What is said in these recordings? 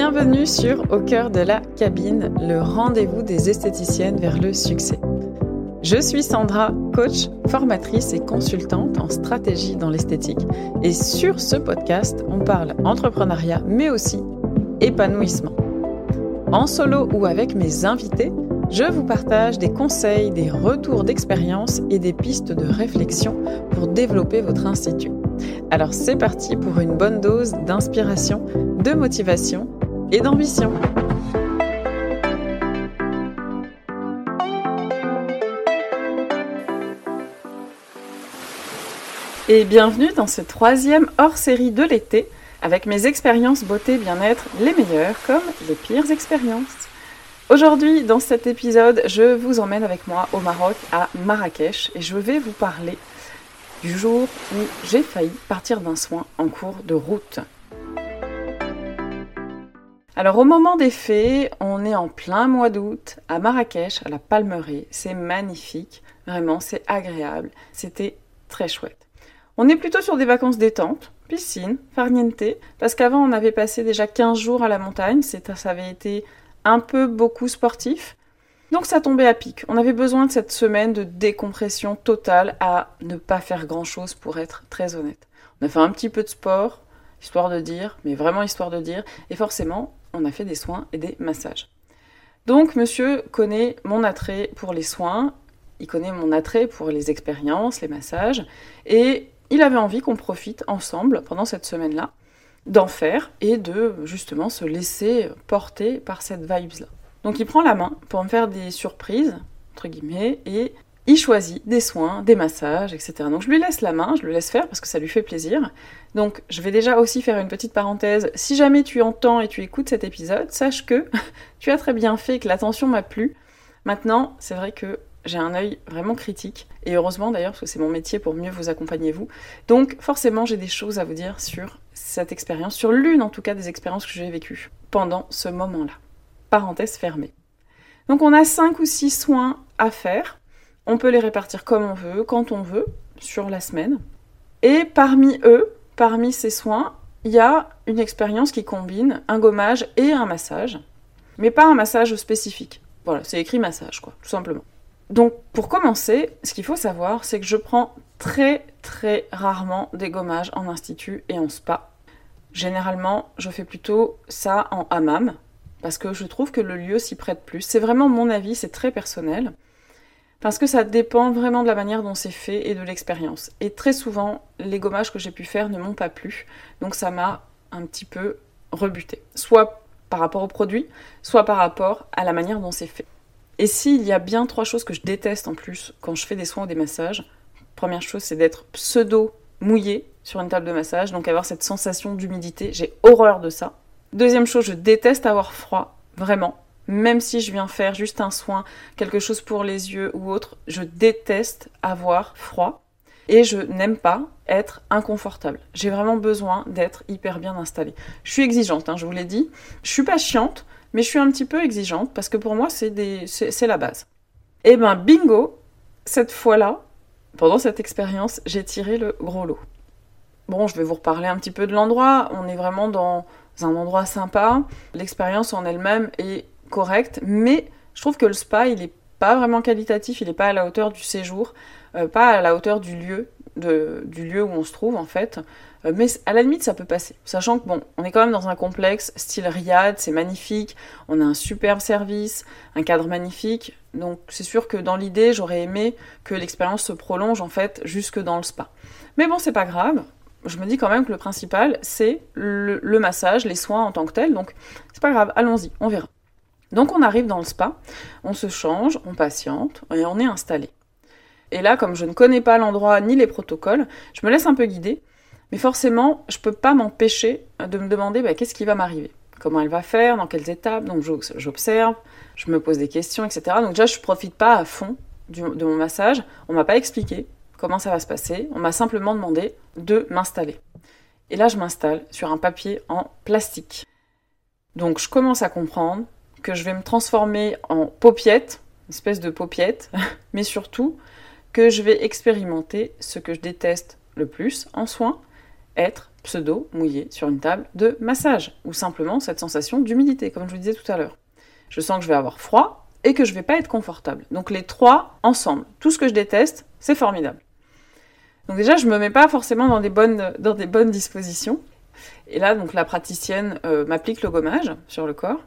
Bienvenue sur Au cœur de la cabine, le rendez-vous des esthéticiennes vers le succès. Je suis Sandra, coach, formatrice et consultante en stratégie dans l'esthétique. Et sur ce podcast, on parle entrepreneuriat, mais aussi épanouissement. En solo ou avec mes invités, je vous partage des conseils, des retours d'expérience et des pistes de réflexion pour développer votre institut. Alors c'est parti pour une bonne dose d'inspiration, de motivation et d'ambition. Et bienvenue dans ce troisième hors-série de l'été avec mes expériences beauté bien-être les meilleures comme les pires expériences. Aujourd'hui, dans cet épisode, je vous emmène avec moi au Maroc, à Marrakech, et je vais vous parler du jour où j'ai failli partir d'un soin en cours de route. Alors au moment des faits, on est en plein mois d'août à Marrakech, à la Palmeraie. C'est magnifique, vraiment, c'est agréable. C'était très chouette. On est plutôt sur des vacances détente, piscine, farniente, parce qu'avant on avait passé déjà 15 jours à la montagne, ça avait été un peu beaucoup sportif. Donc ça tombait à pic. On avait besoin de cette semaine de décompression totale à ne pas faire grand-chose pour être très honnête. On a fait un petit peu de sport, histoire de dire, mais vraiment histoire de dire, et forcément, on a fait des soins et des massages. Donc monsieur connaît mon attrait pour les soins, il connaît mon attrait pour les expériences, les massages, et il avait envie qu'on profite ensemble pendant cette semaine-là d'en faire et de justement se laisser porter par cette vibes-là. Donc il prend la main pour me faire des surprises, entre guillemets, et il choisit des soins, des massages, etc. Donc je lui laisse la main, je le laisse faire parce que ça lui fait plaisir. Donc je vais déjà aussi faire une petite parenthèse. Si jamais tu entends et tu écoutes cet épisode, sache que tu as très bien fait, que l'attention m'a plu. Maintenant, c'est vrai que j'ai un œil vraiment critique. Et heureusement d'ailleurs, parce que c'est mon métier pour mieux vous accompagner vous. Donc forcément, j'ai des choses à vous dire sur cette expérience, sur l'une en tout cas des expériences que j'ai vécues pendant ce moment-là. Parenthèse fermée. Donc on a 5 ou 6 soins à faire. On peut les répartir comme on veut, quand on veut, sur la semaine. Et parmi eux, parmi ces soins, il y a une expérience qui combine un gommage et un massage, mais pas un massage spécifique. Voilà, c'est écrit massage, quoi, tout simplement. Donc, pour commencer, ce qu'il faut savoir, c'est que je prends très très rarement des gommages en institut et en spa. Généralement, je fais plutôt ça en hammam, parce que je trouve que le lieu s'y prête plus. C'est vraiment mon avis, c'est très personnel. Parce que ça dépend vraiment de la manière dont c'est fait et de l'expérience. Et très souvent, les gommages que j'ai pu faire ne m'ont pas plu. Donc ça m'a un petit peu rebuté. Soit par rapport au produit, soit par rapport à la manière dont c'est fait. Et s'il y a bien trois choses que je déteste en plus quand je fais des soins ou des massages, première chose c'est d'être pseudo mouillé sur une table de massage, donc avoir cette sensation d'humidité, j'ai horreur de ça. Deuxième chose, je déteste avoir froid, vraiment même si je viens faire juste un soin, quelque chose pour les yeux ou autre, je déteste avoir froid et je n'aime pas être inconfortable. J'ai vraiment besoin d'être hyper bien installée. Je suis exigeante, hein, je vous l'ai dit. Je suis pas chiante, mais je suis un petit peu exigeante parce que pour moi c'est la base. Et eh ben bingo, cette fois-là, pendant cette expérience, j'ai tiré le gros lot. Bon, je vais vous reparler un petit peu de l'endroit. On est vraiment dans un endroit sympa. L'expérience en elle-même est correct, mais je trouve que le spa, il est pas vraiment qualitatif, il n'est pas à la hauteur du séjour, euh, pas à la hauteur du lieu, où on se trouve en fait. Euh, mais à la limite, ça peut passer. Sachant que bon, on est quand même dans un complexe style Riyad, c'est magnifique, on a un superbe service, un cadre magnifique. Donc c'est sûr que dans l'idée, j'aurais aimé que l'expérience se prolonge en fait jusque dans le spa. Mais bon, c'est pas grave. Je me dis quand même que le principal, c'est le, le massage, les soins en tant que tels. Donc c'est pas grave, allons-y, on verra. Donc on arrive dans le spa, on se change, on patiente et on est installé. Et là, comme je ne connais pas l'endroit ni les protocoles, je me laisse un peu guider, mais forcément, je peux pas m'empêcher de me demander bah, qu'est-ce qui va m'arriver, comment elle va faire, dans quelles étapes? Donc j'observe, je me pose des questions, etc. Donc déjà, je profite pas à fond de mon massage. On m'a pas expliqué comment ça va se passer. On m'a simplement demandé de m'installer. Et là, je m'installe sur un papier en plastique. Donc je commence à comprendre que je vais me transformer en paupiette, espèce de paupiette, mais surtout que je vais expérimenter ce que je déteste le plus en soins, être pseudo mouillé sur une table de massage, ou simplement cette sensation d'humidité, comme je vous disais tout à l'heure. Je sens que je vais avoir froid et que je vais pas être confortable. Donc les trois ensemble, tout ce que je déteste, c'est formidable. Donc déjà, je me mets pas forcément dans des bonnes, dans dispositions. Et là, donc la praticienne euh, m'applique le gommage sur le corps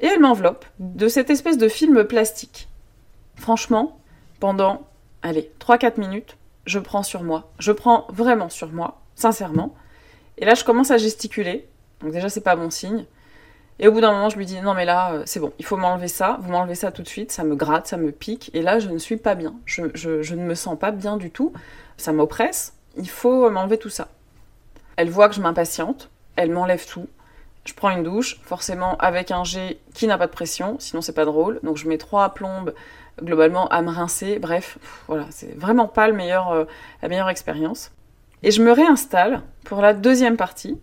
et elle m'enveloppe de cette espèce de film plastique. Franchement, pendant, allez, 3-4 minutes, je prends sur moi. Je prends vraiment sur moi, sincèrement. Et là, je commence à gesticuler. Donc déjà, c'est pas bon signe. Et au bout d'un moment, je lui dis non mais là, euh, c'est bon, il faut m'enlever ça. Vous m'enlevez ça tout de suite. Ça me gratte, ça me pique. Et là, je ne suis pas bien. Je, je ne me sens pas bien du tout. Ça m'oppresse. Il faut m'enlever tout ça. Elle voit que je m'impatiente. Elle m'enlève tout. Je prends une douche, forcément avec un jet qui n'a pas de pression, sinon c'est pas drôle. Donc je mets trois plombes globalement à me rincer. Bref, voilà, c'est vraiment pas euh, la meilleure expérience. Et je me réinstalle pour la deuxième partie,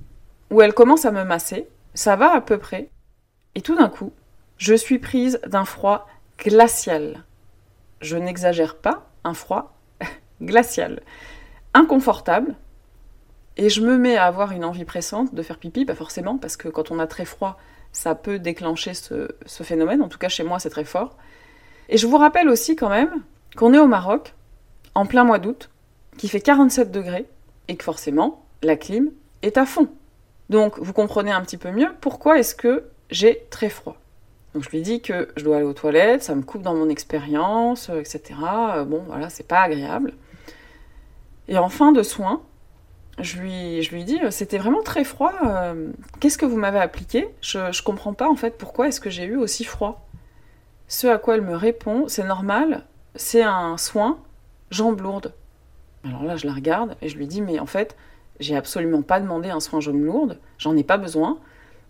où elle commence à me masser. Ça va à peu près. Et tout d'un coup, je suis prise d'un froid glacial. Je n'exagère pas, un froid glacial. Inconfortable, et je me mets à avoir une envie pressante de faire pipi, pas forcément, parce que quand on a très froid, ça peut déclencher ce, phénomène. En tout cas, chez moi, c'est très fort. Et je vous rappelle aussi quand même qu'on est au Maroc, en plein mois d'août, qui fait 47 degrés, et que forcément, la clim est à fond. Donc, vous comprenez un petit peu mieux pourquoi est-ce que j'ai très froid. Donc, je lui dis que je dois aller aux toilettes, ça me coupe dans mon expérience, etc. Bon, voilà, c'est pas agréable. Et en fin de soins, je lui, je dis, euh, c'était vraiment très froid. Euh, qu'est-ce que vous m'avez appliqué? Je, ne comprends pas en fait pourquoi est-ce que j'ai eu aussi froid. Ce à quoi elle me répond, c'est normal, c'est un soin jambe lourde. Alors là, je la regarde et je lui dis, mais en fait, j'ai absolument pas demandé un soin jambe lourde, j'en ai pas besoin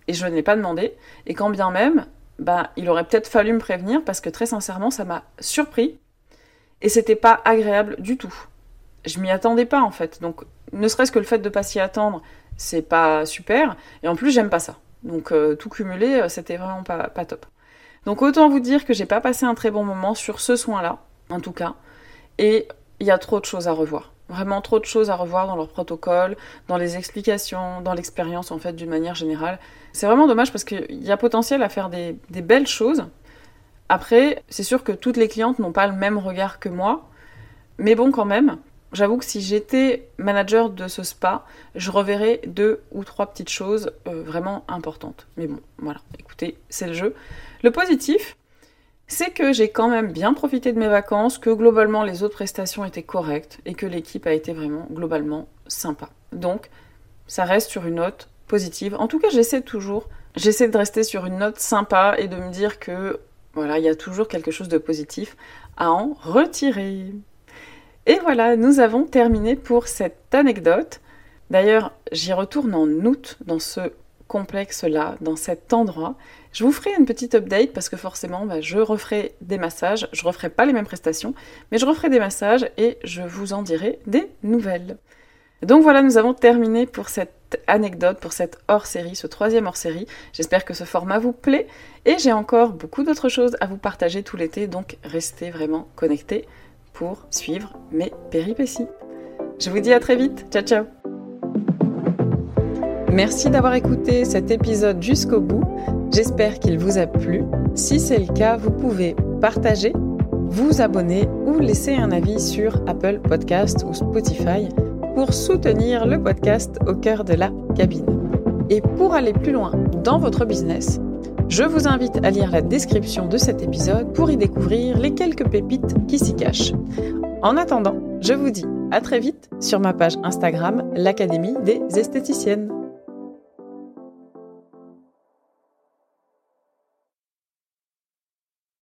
et je n'ai pas demandé. Et quand bien même, bah, il aurait peut-être fallu me prévenir parce que très sincèrement, ça m'a surpris et c'était pas agréable du tout. Je m'y attendais pas en fait. Donc ne serait-ce que le fait de pas s'y attendre, c'est pas super. Et en plus, j'aime pas ça. Donc euh, tout cumulé, euh, c'était vraiment pas, top. Donc autant vous dire que j'ai pas passé un très bon moment sur ce soin-là, en tout cas. Et il y a trop de choses à revoir. Vraiment trop de choses à revoir dans leur protocole, dans les explications, dans l'expérience en fait d'une manière générale. C'est vraiment dommage parce qu'il y a potentiel à faire des belles choses. Après, c'est sûr que toutes les clientes n'ont pas le même regard que moi. Mais bon, quand même, J'avoue que si j'étais manager de ce spa, je reverrais deux ou trois petites choses euh, vraiment importantes. Mais bon, voilà, écoutez, c'est le jeu. Le positif, c'est que j'ai quand même bien profité de mes vacances, que globalement les autres prestations étaient correctes et que l'équipe a été vraiment globalement sympa. Donc, ça reste sur une note positive. En tout cas, j'essaie toujours, j'essaie de rester sur une note sympa et de me dire que voilà, il y a toujours quelque chose de positif à en retirer. Et voilà, nous avons terminé pour cette anecdote. D'ailleurs, j'y retourne en août dans ce complexe-là, dans cet endroit. Je vous ferai une petite update parce que forcément, bah, je referai des massages. Je referai pas les mêmes prestations, mais je referai des massages et je vous en dirai des nouvelles. Donc voilà, nous avons terminé pour cette anecdote, pour cette hors-série, ce troisième hors-série. J'espère que ce format vous plaît et j'ai encore beaucoup d'autres choses à vous partager tout l'été, donc restez vraiment connectés pour suivre mes péripéties. Je vous dis à très vite. Ciao ciao Merci d'avoir écouté cet épisode jusqu'au bout. J'espère qu'il vous a plu. Si c'est le cas, vous pouvez partager, vous abonner ou laisser un avis sur Apple Podcast ou Spotify pour soutenir le podcast au cœur de la cabine. Et pour aller plus loin dans votre business, je vous invite à lire la description de cet épisode pour y découvrir les quelques pépites qui s'y cachent. En attendant, je vous dis à très vite sur ma page Instagram, l'Académie des esthéticiennes.